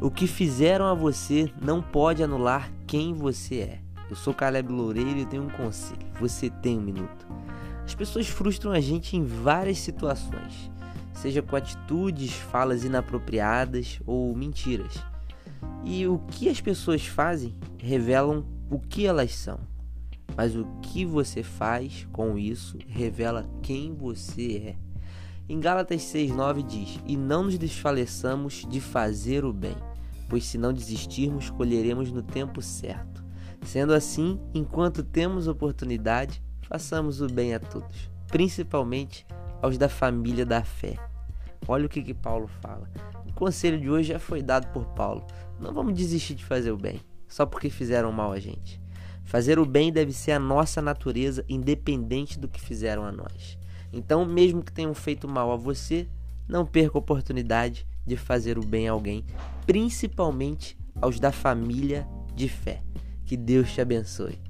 O que fizeram a você não pode anular quem você é. Eu sou Caleb Loureiro e tenho um conselho. Você tem um minuto. As pessoas frustram a gente em várias situações, seja com atitudes, falas inapropriadas ou mentiras. E o que as pessoas fazem revelam o que elas são. Mas o que você faz com isso revela quem você é. Em Gálatas 6,9 diz: E não nos desfaleçamos de fazer o bem, pois se não desistirmos, colheremos no tempo certo. Sendo assim, enquanto temos oportunidade, façamos o bem a todos, principalmente aos da família da fé. Olha o que, que Paulo fala. O conselho de hoje já foi dado por Paulo. Não vamos desistir de fazer o bem, só porque fizeram mal a gente. Fazer o bem deve ser a nossa natureza, independente do que fizeram a nós. Então, mesmo que tenham feito mal a você, não perca a oportunidade de fazer o bem a alguém, principalmente aos da família de fé. Que Deus te abençoe.